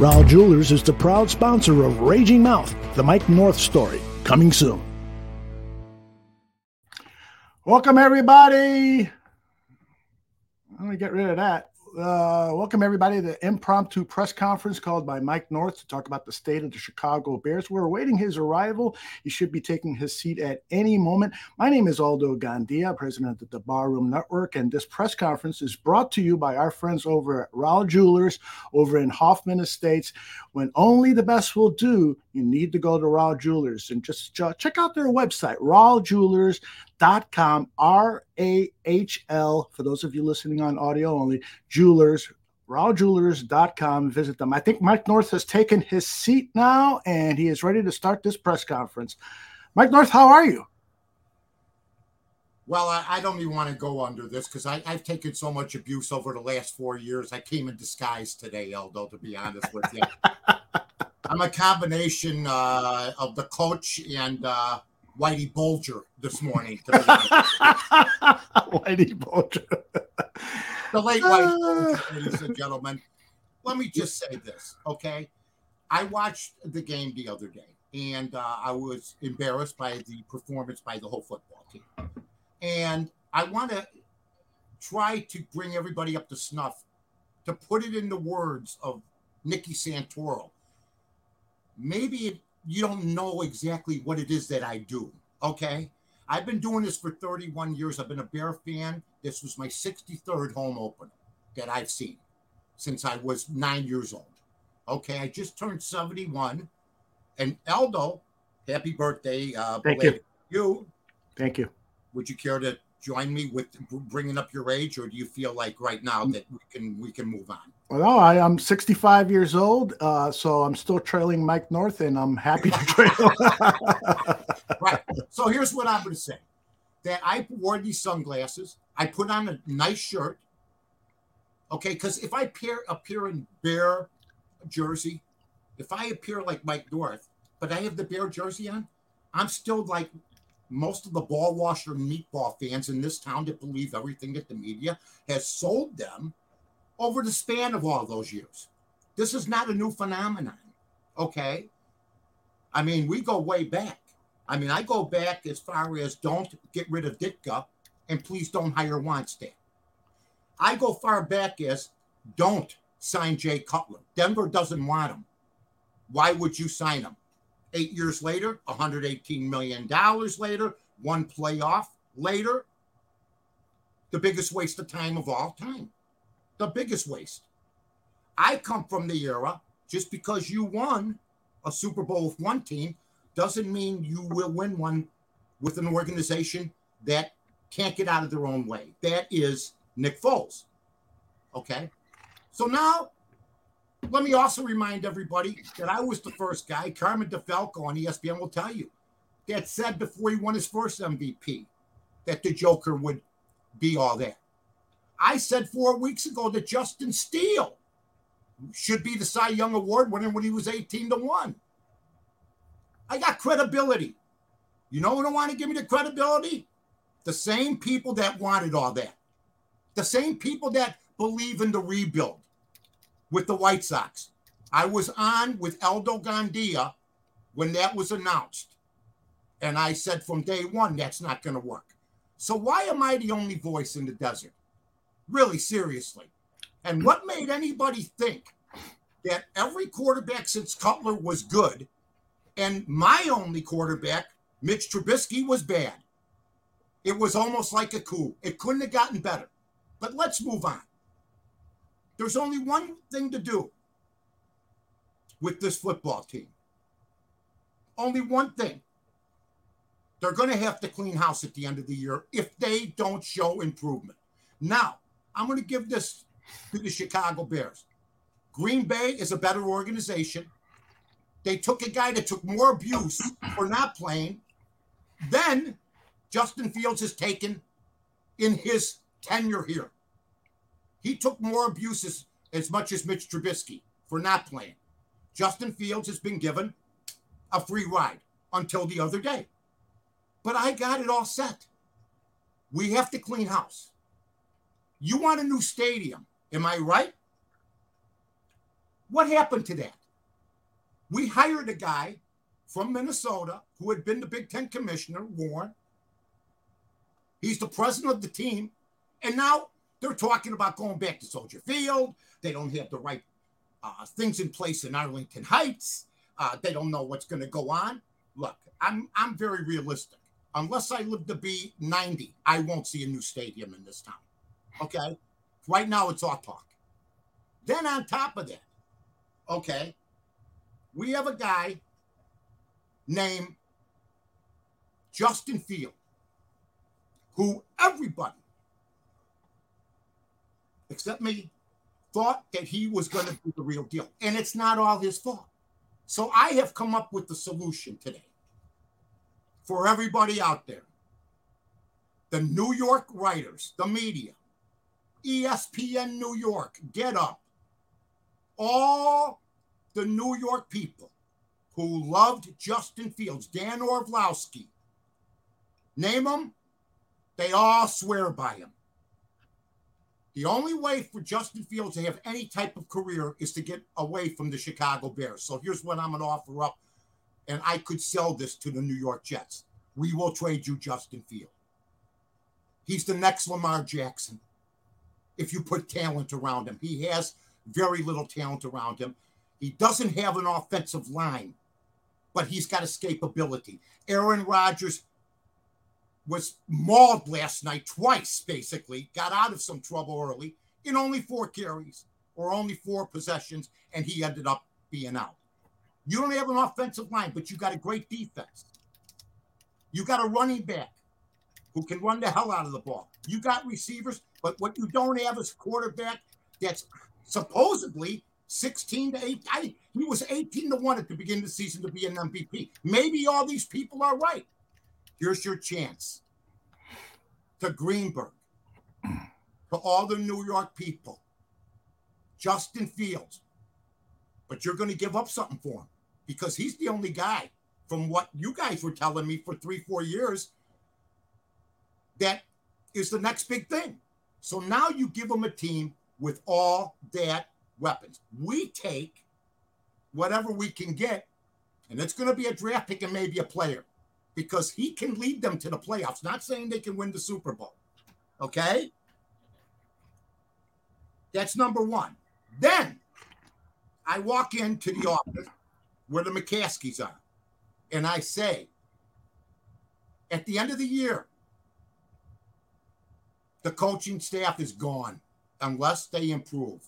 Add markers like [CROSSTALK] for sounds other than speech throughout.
Rahl Jewelers is the proud sponsor of Raging Mouth, the Mike North story, coming soon. Welcome, everybody. Let me get rid of that. Uh, welcome everybody to the impromptu press conference called by Mike North to talk about the state of the Chicago Bears. We're awaiting his arrival. He should be taking his seat at any moment. My name is Aldo Gandia, president of the Barroom Network, and this press conference is brought to you by our friends over at Rahl Jewelers over in Hoffman Estates. When only the best will do, you need to go to Rahl Jewelers and just check out their website, rahljewelers.com, R A H L, for those of you listening on audio only, jewelers, rahljewelers.com. Visit them. I think Mike North has taken his seat now and he is ready to start this press conference. Mike North, how are you? Well, I, I don't even want to go under this because I've taken so much abuse over the last four years. I came in disguise today, Eldo, to be honest with you. [LAUGHS] I'm a combination uh, of the coach and uh, Whitey Bulger this morning. [LAUGHS] Whitey Bulger. the late Whitey Bulger, ladies and gentlemen. Let me just say this, okay? I watched the game the other day, and uh, I was embarrassed by the performance by the whole football team. And I want to try to bring everybody up to snuff to put it in the words of Nicky Santoro maybe you don't know exactly what it is that I do. Okay. I've been doing this for 31 years. I've been a Bear fan. This was my 63rd home opener that I've seen since I was nine years old. Okay. I just turned 71. And Aldo, happy birthday. Uh, Thank you. You. Thank you. Would you care to join me with bringing up your age, or do you feel like right now that we can we can move on? Well, I, am 65 years old, uh, so I'm still trailing Mike North, and I'm happy to trail. [LAUGHS] right. So here's what I'm going to say: that I wore these sunglasses, I put on a nice shirt. Okay, because if I appear appear in bear jersey, if I appear like Mike North, but I have the bear jersey on, I'm still like most of the ball washer meatball fans in this town that believe everything that the media has sold them over the span of all those years. This is not a new phenomenon. Okay. I mean, we go way back. I mean, I go back as far as don't get rid of Ditka and please don't hire Wannstedt. I go far back as don't sign Jay Cutler. Denver doesn't want him. Why would you sign him? Eight years later, $118 million later, one playoff later, the biggest waste of time of all time. The biggest waste. I come from the era, just because you won a Super Bowl with one team doesn't mean you will win one with an organization that can't get out of their own way. That is Nick Foles. Okay. So now let me also remind everybody that I was the first guy, Carmen DeFalco on ESPN will tell you, that said before he won his first MVP that the Joker would be all that. I said four weeks ago that Justin Steele should be the Cy Young Award winner when he was 18 to 1. I got credibility. You know what I want to give me the credibility? The same people that wanted all that. The same people that believe in the rebuild with the White Sox. I was on with Aldo Gandia when that was announced. And I said from day one, that's not going to work. So why am I the only voice in the desert? Really, seriously. And what made anybody think that every quarterback since Cutler was good and my only quarterback, Mitch Trubisky, was bad? It was almost like a coup. It couldn't have gotten better. But let's move on. There's only one thing to do with this football team. Only one thing. They're going to have to clean house at the end of the year if they don't show improvement. Now, I'm going to give this to the Chicago Bears. Green Bay is a better organization. They took a guy that took more abuse for not playing than Justin Fields has taken in his tenure here. He took more abuses as much as Mitch Trubisky for not playing. Justin Fields has been given a free ride until the other day. But I got it all set. We have to clean house. You want a new stadium, am I right? What happened to that? We hired a guy from Minnesota who had been the Big Ten commissioner, Warren. He's the president of the team. And now they're talking about going back to Soldier Field. They don't have the right uh, things in place in Arlington Heights. Uh, they don't know what's going to go on. Look, I'm I'm very realistic. Unless I live to be 90, I won't see a new stadium in this town. Okay, right now it's all talk. Then on top of that, okay, we have a guy named Justin Field, who everybody, except me, thought that he was going to be the real deal. And it's not all his fault. So I have come up with the solution today for everybody out there. The New York writers, the media, ESPN New York, get up. All the New York people who loved Justin Fields, Dan Orlovsky, name them, they all swear by him. The only way for Justin Fields to have any type of career is to get away from the Chicago Bears. So here's what I'm going to offer up, and I could sell this to the New York Jets. We will trade you Justin Field. He's the next Lamar Jackson. If you put talent around him, he has very little talent around him. He doesn't have an offensive line, but he's got escapability. Aaron Rodgers was mauled last night twice, basically, got out of some trouble early in only four carries or only four possessions, and he ended up being out. You don't have an offensive line, but you got a great defense. You got a running back who can run the hell out of the ball. You got receivers, but what you don't have is a quarterback that's supposedly 16 to 8. I, he was 18 to 1 at the beginning of the season to be an MVP. Maybe all these people are right. Here's your chance to Greenberg, to all the New York people, Justin Fields. But you're going to give up something for him because he's the only guy, from what you guys were telling me for three, four years, that is the next big thing. So now you give him a team with all that weapons. We take whatever we can get, and it's going to be a draft pick and maybe a player because he can lead them to the playoffs. Not saying they can win the Super Bowl. Okay? That's number one. Then I walk into the office where the McCaskeys are, and I say, at the end of the year, the coaching staff is gone unless they improve.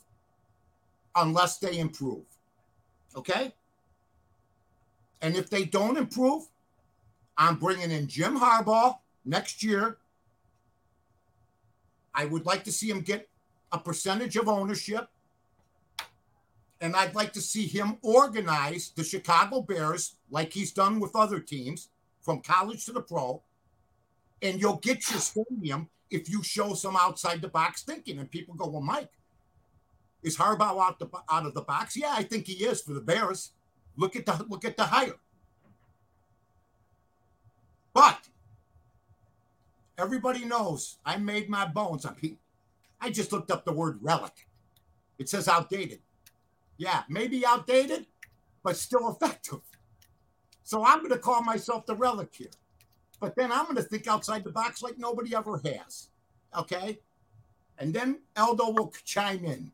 Unless they improve. Okay? And if they don't improve, I'm bringing in Jim Harbaugh next year. I would like to see him get a percentage of ownership. And I'd like to see him organize the Chicago Bears like he's done with other teams from college to the pro. And you'll get your stadium if you show some outside the box thinking. And people go, well, Mike, is Harbaugh out, the, out of the box? Yeah, I think he is for the Bears. Look at the look at the hire. But everybody knows I made my bones on Pete. I just looked up the word relic. It says outdated. Yeah, maybe outdated, but still effective. So I'm going to call myself the relic here. But then I'm going to think outside the box like nobody ever has. Okay? And then Eldo will chime in.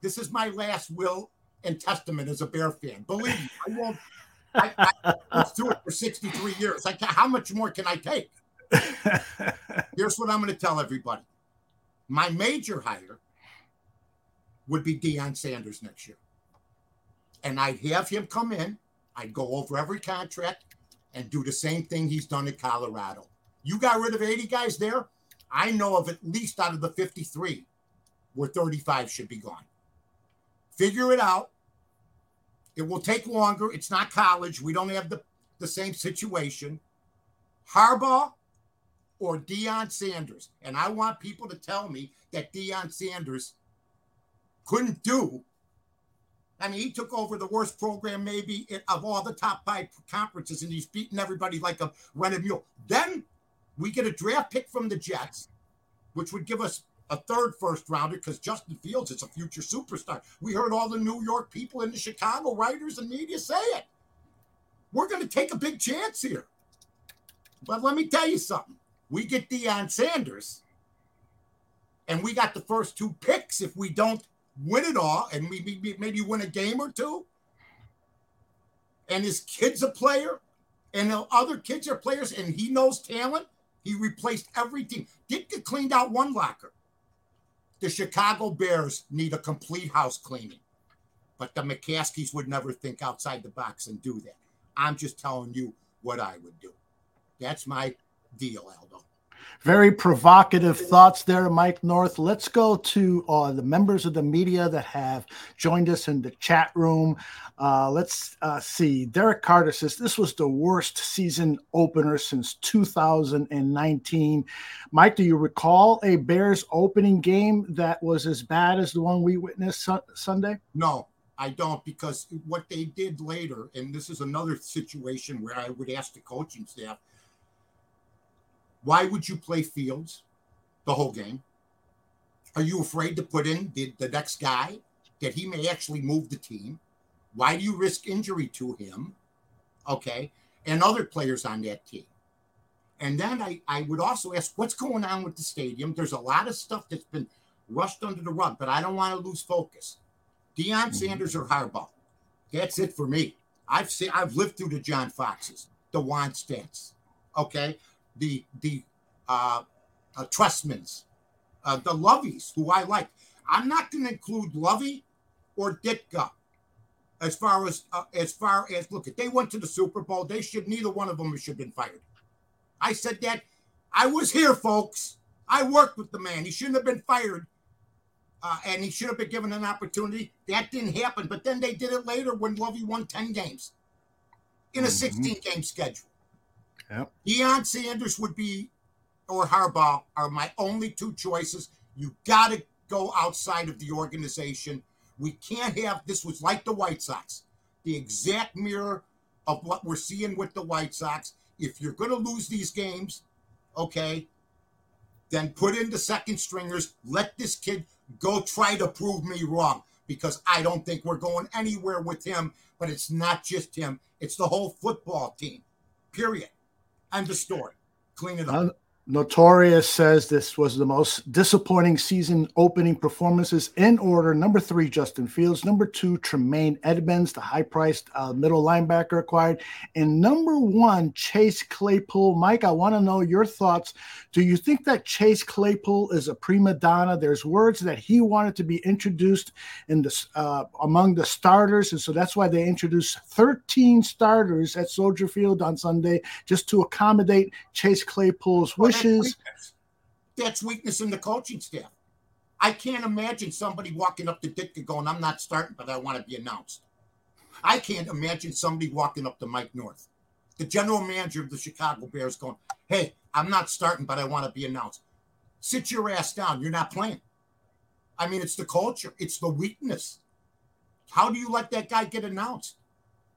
This is my last will and testament as a Bear fan. Believe me, I won't I, I, let's do it for 63 years. I how much more can I take? [LAUGHS] Here's what I'm going to tell everybody. My major hire would be Deion Sanders next year. And I'd have him come in. I'd go over every contract and do the same thing he's done in Colorado. You got rid of 80 guys there. I know of at least out of the 53 where 35 should be gone. Figure it out. It will take longer. It's not college. We don't have the, the same situation. Harbaugh or Deion Sanders. And I want people to tell me that Deion Sanders couldn't do. I mean, he took over the worst program maybe of all the top five conferences, and he's beating everybody like a rented mule. Then we get a draft pick from the Jets, which would give us a third first rounder because Justin Fields is a future superstar. We heard all the New York people and the Chicago writers and media say it. We're going to take a big chance here. But let me tell you something. We get Deion Sanders, and we got the first two picks if we don't win it all and we maybe win a game or two. And his kid's a player, and the other kids are players, and he knows talent. He replaced every team. Ditka cleaned out one locker. The Chicago Bears need a complete house cleaning. But the McCaskeys would never think outside the box and do that. I'm just telling you what I would do. That's my deal, Aldo. Very provocative thoughts there, Mike North. Let's go to uh, the members of the media that have joined us in the chat room. Uh, let's uh, see. Derek Carter says this was the worst season opener since 2019. Mike, do you recall a Bears opening game that was as bad as the one we witnessed su- Sunday? No, I don't because what they did later, and this is another situation where I would ask the coaching staff why would you play Fields the whole game? Are you afraid to put in the, the next guy that he may actually move the team? Why do you risk injury to him? Okay. And other players on that team. And then I, I would also ask what's going on with the stadium. There's a lot of stuff that's been rushed under the rug, but I don't want to lose focus. Deion mm-hmm. Sanders or Harbaugh. That's it for me. I've seen I've lived through the John Foxes, the Wannstedts. Okay the the uh, uh Trestmans, uh, the Lovies, who I like. I'm not going to include Lovie or Ditka as far as uh, as far as look at they went to the Super Bowl. They should neither one of them should have been fired. I said that I was here, folks. I worked with the man. He shouldn't have been fired. Uh, and he should have been given an opportunity. That didn't happen. But then they did it later when Lovie won 10 games in a mm-hmm. 16 game schedule. Yep. Deion Sanders would be, or Harbaugh are my only two choices. You got to go outside of the organization. We can't have this was like the White Sox, the exact mirror of what we're seeing with the White Sox. If you're going to lose these games, okay, then put in the second stringers. Let this kid go try to prove me wrong because I don't think we're going anywhere with him. But it's not just him, it's the whole football team, period. End the story. Clean it up. Notorious says this was the most disappointing season opening performances in order. Number three, Justin Fields. Number two, Tremaine Edmunds, the high priced uh, middle linebacker acquired. And number one, Chase Claypool. Mike, I want to know your thoughts. Do you think that Chase Claypool is a prima donna? There's words that he wanted to be introduced in the uh, among the starters. And so that's why they introduced 13 starters at Soldier Field on Sunday just to accommodate Chase Claypool's wish that's weakness. that's weakness in the coaching staff. I can't imagine somebody walking up to Ditka going, I'm not starting, but I want to be announced. I can't imagine somebody walking up to Mike North, the general manager of the Chicago Bears, going, Hey, I'm not starting, but I want to be announced. Sit your ass down. You're not playing. I mean, it's the culture, it's the weakness. How do you let that guy get announced?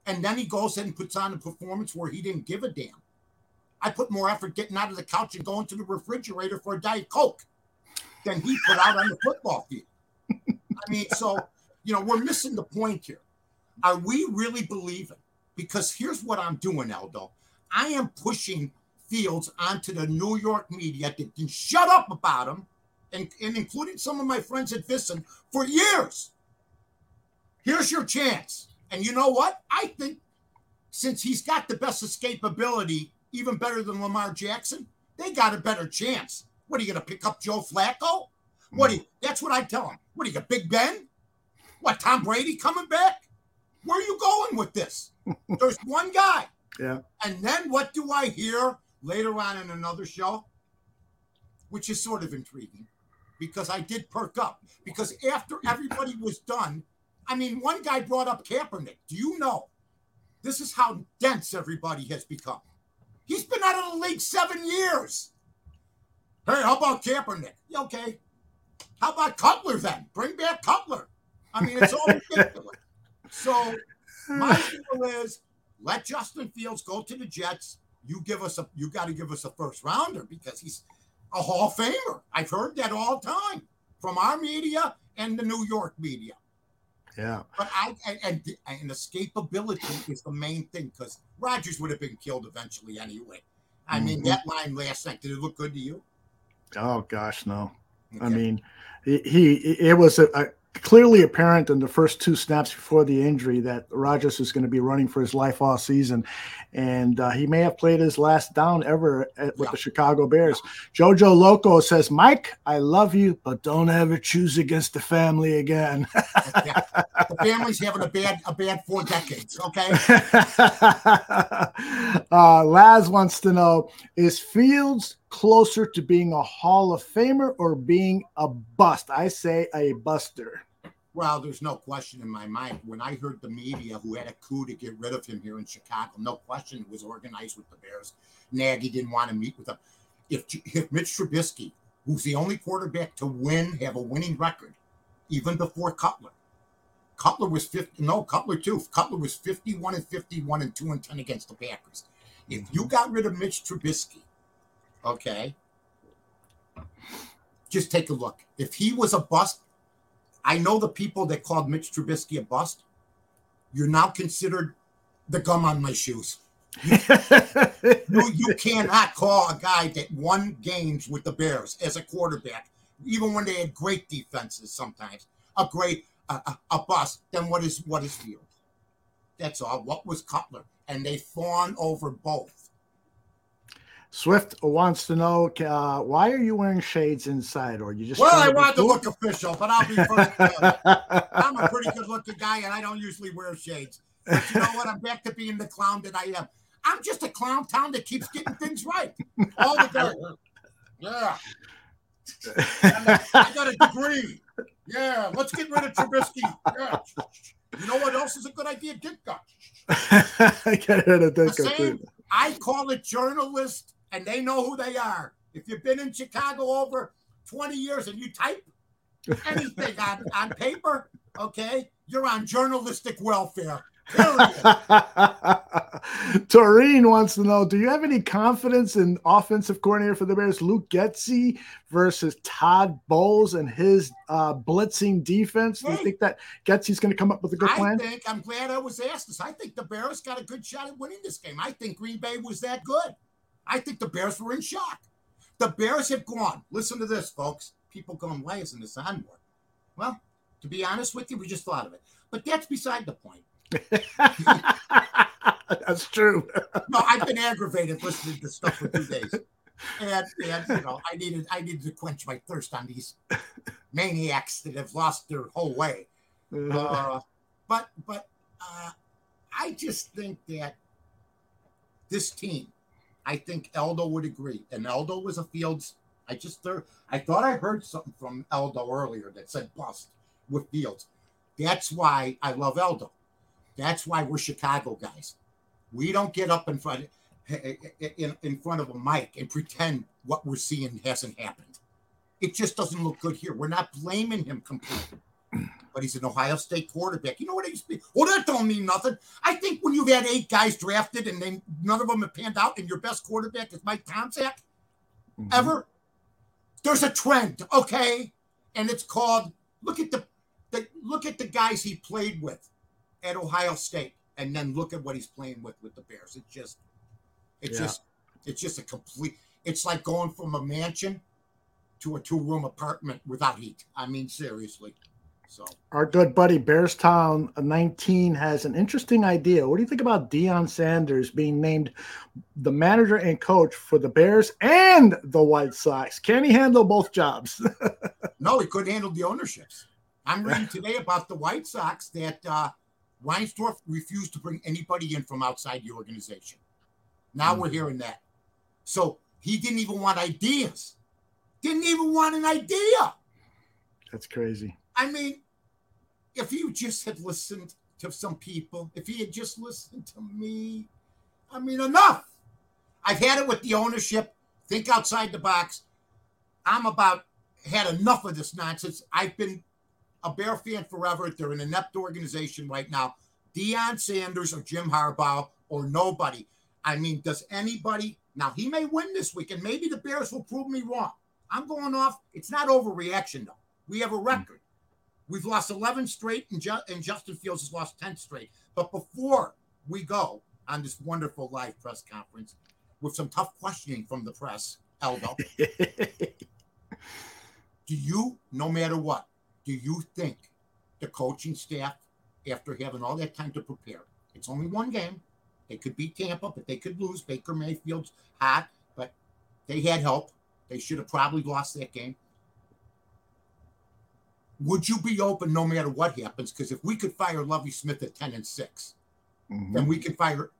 And then he goes and puts on a performance where he didn't give a damn. I put more effort getting out of the couch and going to the refrigerator for a Diet Coke than he put out on the football field. I mean, so, you know, we're missing the point here. Are we really believing? Because here's what I'm doing, Aldo. I am pushing Fields onto the New York media that can shut up about him, and, and including some of my friends at VSiN for years. Here's your chance. And you know what? I think since he's got the best escapability even better than Lamar Jackson, they got a better chance. What are you going to pick up Joe Flacco? What do you, that's what I tell him. What do you got, Big Ben? What, Tom Brady coming back? Where are you going with this? [LAUGHS] There's one guy. Yeah. And then what do I hear later on in another show? Which is sort of intriguing because I did perk up. Because after everybody was done, I mean, one guy brought up Kaepernick. Do you know? This is how dense everybody has become. He's been out of the league seven years. Hey, how about Kaepernick? Okay. How about Cutler then? Bring back Cutler. I mean, it's all [LAUGHS] ridiculous. So my deal is let Justin Fields go to the Jets. You give us a you got to give us a first rounder because he's a Hall of Famer. I've heard that all the time. from our media and the New York media. Yeah. But I and, and, and escapability is the main thing because Rodgers would have been killed eventually anyway. I mean, mm-hmm. that line last night, did it look good to you? Oh gosh, no. Okay. I mean, he, he it was a, a clearly apparent in the first two snaps before the injury that Rodgers is going to be running for his life all season, and uh, he may have played his last down ever at, with yeah. the Chicago Bears. Yeah. Jojo Loco says, "Mike, I love you, but don't ever choose against the family again." yeah. The family's having a bad a bad four decades. Okay. [LAUGHS] uh, Laz wants to know: Is Fields closer to being a Hall of Famer or being a bust? I say a buster. Well, there's no question in my mind. When I heard the media who had a coup to get rid of him here in Chicago, no question it was organized with the Bears. Nagy didn't want to meet with them. If, if Mitch Trubisky, who's the only quarterback to win, have a winning record, even before Cutler, Cutler was 50, no, Cutler too. Cutler was 51 and 51 and 2 and 10 against the Packers. If you got rid of Mitch Trubisky, Okay. Just take a look. If he was a bust, I know the people that called Mitch Trubisky a bust. You're now considered the gum on my shoes. You, [LAUGHS] you, you, cannot call a guy that won games with the Bears as a quarterback, even when they had great defenses sometimes, a great a, a, a bust. Then what is what is Field? That's all. What was Cutler? And they fawn over both. Swift wants to know uh, why are you wearing shades inside, or you just? Well, I want to look official, but I'll be first. [LAUGHS] I'm a pretty good-looking guy, and I don't usually wear shades. But you know what? I'm back to being the clown that I am. I'm just a clown town that keeps getting things right all the time. Yeah. I got a degree. Yeah, let's get rid of Trubisky. Yeah. You know what else is a good idea? Ditka. [LAUGHS] get rid of Ditka. I call it journalist and they know who they are. If you've been in Chicago over 20 years and you type anything on, on paper, okay, you're on journalistic welfare. Taurine [LAUGHS] wants to know Do you have any confidence in offensive coordinator for the Bears, Luke Getsy, versus Todd Bowles and his uh, blitzing defense? Do you think that Getsy's going to come up with a good plan? I think I'm glad I was asked this. I think the Bears got a good shot at winning this game. I think Green Bay was that good. I think the Bears were in shock. The Bears have gone. Listen to this, folks. People going, why isn't this on board? Well, to be honest with you, we just thought of it. But that's beside the point. [LAUGHS] that's true. [LAUGHS] no, I've been aggravated listening to this stuff for two days. And, and you know, I needed I needed to quench my thirst on these maniacs that have lost their whole way. Uh-huh. Uh, but but uh, I just think that this team I think Eldo would agree. And Eldo was a Fields. I just I thought I heard something from Eldo earlier that said bust with Fields. That's why I love Eldo. That's why we're Chicago guys. We don't get up in front in, in front of a mic and pretend what we're seeing hasn't happened. It just doesn't look good here. We're not blaming him completely but he's an Ohio State quarterback. You know what he's? Well, that don't mean nothing. I think when you've had eight guys drafted and then none of them have panned out, and your best quarterback is Mike Tomczak, mm-hmm. ever, there's a trend, okay, and it's called look at the, the look at the guys he played with at Ohio State, and then look at what he's playing with with the Bears. It's just, it's yeah. just, it's just a complete. It's like going from a mansion to a two room apartment without heat. I mean, seriously. So our good buddy Bearstown 19 has an interesting idea. What do you think about Deion Sanders being named the manager and coach for the Bears and the White Sox? Can he handle both jobs? [LAUGHS] no, he couldn't handle the ownerships. I'm reading today about the White Sox that uh, Reinsdorf refused to bring anybody in from outside the organization. Now mm. we're hearing that. So he didn't even want ideas. Didn't even want an idea. That's crazy. I mean, if you just had listened to some people, if he had just listened to me, I mean, enough. I've had it with the ownership. Think outside the box. I'm about had enough of this nonsense. I've been a Bear fan forever. They're an inept organization right now. Deion Sanders or Jim Harbaugh or nobody. I mean, does anybody now he may win this week, and maybe the Bears will prove me wrong. I'm going off. It's not overreaction though. We have a hmm. record. We've lost 11 straight, and, Ju- and Justin Fields has lost 10 straight. But before we go on this wonderful live press conference with some tough questioning from the press, Eldo, [LAUGHS] do you, no matter what, do you think the coaching staff, after having all that time to prepare, it's only one game. They could beat Tampa, but they could lose. Baker Mayfield's hot, but they had help. They should have probably lost that game. Would you be open no matter what happens? Because if we could fire Lovie Smith at 10 and 6, Mhm. then we could fire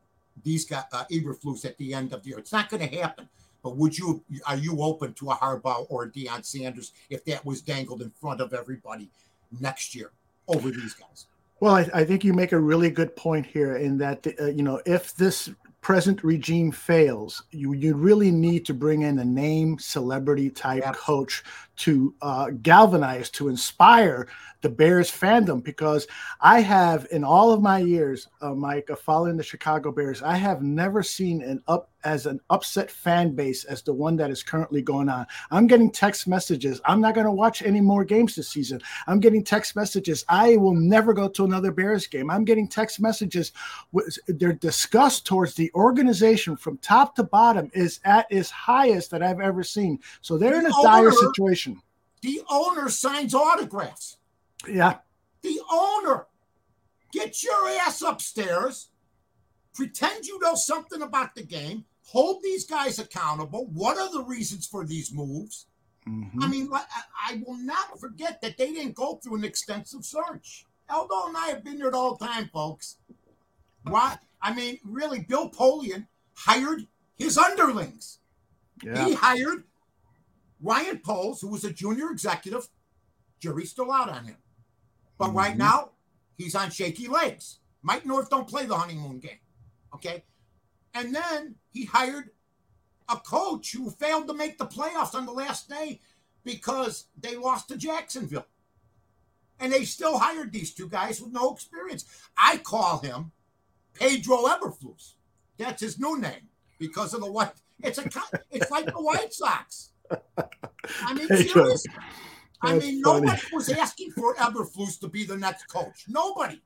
these guys, uh, Eberflus at the end of the year. It's not going to happen. But would you are you open to a Harbaugh or a Deion Sanders if that was dangled in front of everybody next year over these guys? Well, I, I think you make a really good point here in that uh, you know if this present regime fails, you you really need to bring in a name celebrity type Absolutely. coach to uh, galvanize, to inspire the Bears fandom. Because I have, in all of my years, uh, Mike, of following the Chicago Bears, I have never seen an up as an upset fan base as the one that is currently going on. I'm getting text messages. I'm not going to watch any more games this season. I'm getting text messages. I will never go to another Bears game. I'm getting text messages. Their disgust towards the organization from top to bottom is at its highest that I've ever seen. So they're in a dire situation. The owner signs autographs. Yeah. The owner. Get your ass upstairs. Pretend you know something about the game. Hold these guys accountable. What are the reasons for these moves? Mhm. I mean, I, I will not forget that they didn't go through an extensive search. Eldo and I have been there the whole time, folks. Why? I mean, really, Bill Polian hired his underlings. yeah. He hired Ryan Poles, who was a junior executive. Jury's still out on him. But right Mhm. now, he's on shaky legs. Mike North don't play the honeymoon game. Okay. And then he hired a coach who failed to make the playoffs on the last day because they lost to Jacksonville. And they still hired these two guys with no experience. I call him Pedro Eberflus. That's his new name because of the white. It's a. It's like the White Sox. I mean, seriously. I mean, funny. nobody was asking for Eberflus to be the next coach. Nobody.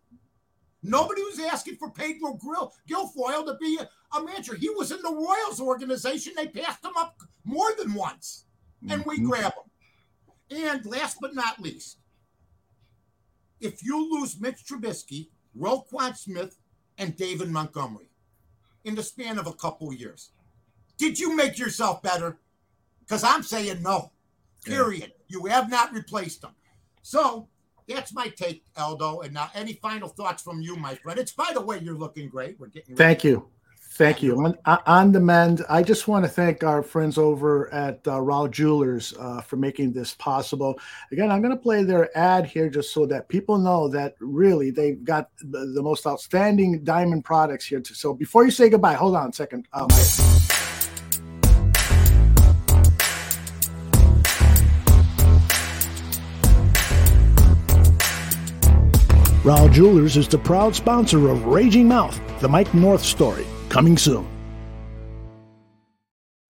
Nobody was asking for Pedro Grill, Guilfoyle to be a, a manager. He was in the Royals organization. They passed him up more than once, and we Mhm. grab him. And last but not least, if you lose Mitch Trubisky, Roquan Smith, and David Montgomery in the span of a couple years, did you make yourself better? Because I'm saying no. Yeah. Period. You have not replaced them. So that's my take, Eldo. And now, any final thoughts from you, my friend? It's by the way, you're looking great. We're getting Thank you. Thank you. On, on the mend, I just want to thank our friends over at uh, Rahl Jewelers uh, for making this possible. Again, I'm going to play their ad here just so that people know that really they've got the, the most outstanding diamond products here. To, so before you say goodbye, hold on a second. Uh, Rahl Jewelers is the proud sponsor of Raging Mouth, the Mike North story, coming soon.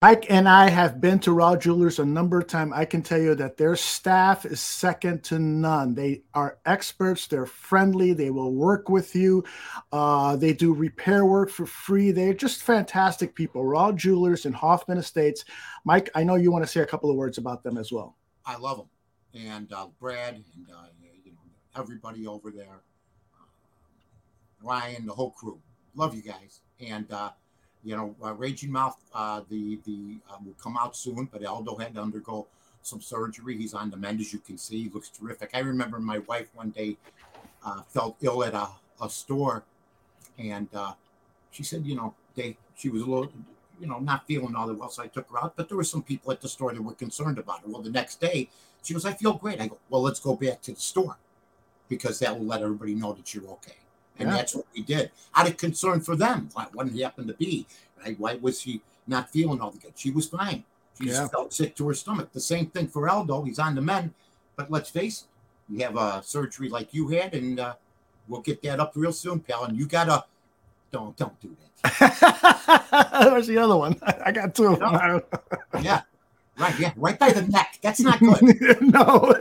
Mike and I have been to Rahl Jewelers a number of times. I can tell you that their staff is second to none. They are experts. They're friendly. They will work with you. Uh, they do repair work for free. They're just fantastic people. Rahl Jewelers in Hoffman Estates. Mike, I know you want to say a couple of words about them as well. I love them, and uh, Brad and uh, you know everybody over there, uh, Ryan, the whole crew. Love you guys, and uh, you know uh, Raging Mouth. Uh, the the uh, will come out soon, but Aldo had to undergo some surgery. He's on the mend, as you can see. He looks terrific. I remember my wife one day uh, felt ill at a, a store, and uh, she said, you know, they she was a little you know, not feeling all that well. So I took her out. But there were some people at the store that were concerned about her. Well, the next day, she goes, I feel great. I go, Well, let's go back to the store because that will let everybody know that you're okay. And Yeah. that's what we did out of concern for them. why? What what happened to be? Right? Why was she not feeling all the good? She was fine. She Yeah. just felt sick to her stomach. The same thing for Aldo. He's on the mend. But let's face it, you have a surgery like you had, and uh, we'll get that up real soon, pal. And you gotta don't don't do that. [LAUGHS] Where's the other one? [LAUGHS] I got two. them. Yeah. Right, yeah, right by the neck. That's not good. [LAUGHS] no.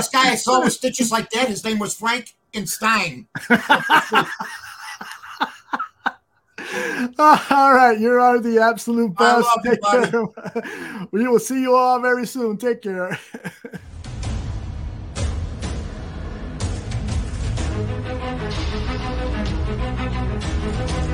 Last guy I saw with stitches like that, his name was Frank Stein. [LAUGHS] all right, you are the absolute best. Take care. [LAUGHS] we will see you all very soon. Take care. [LAUGHS]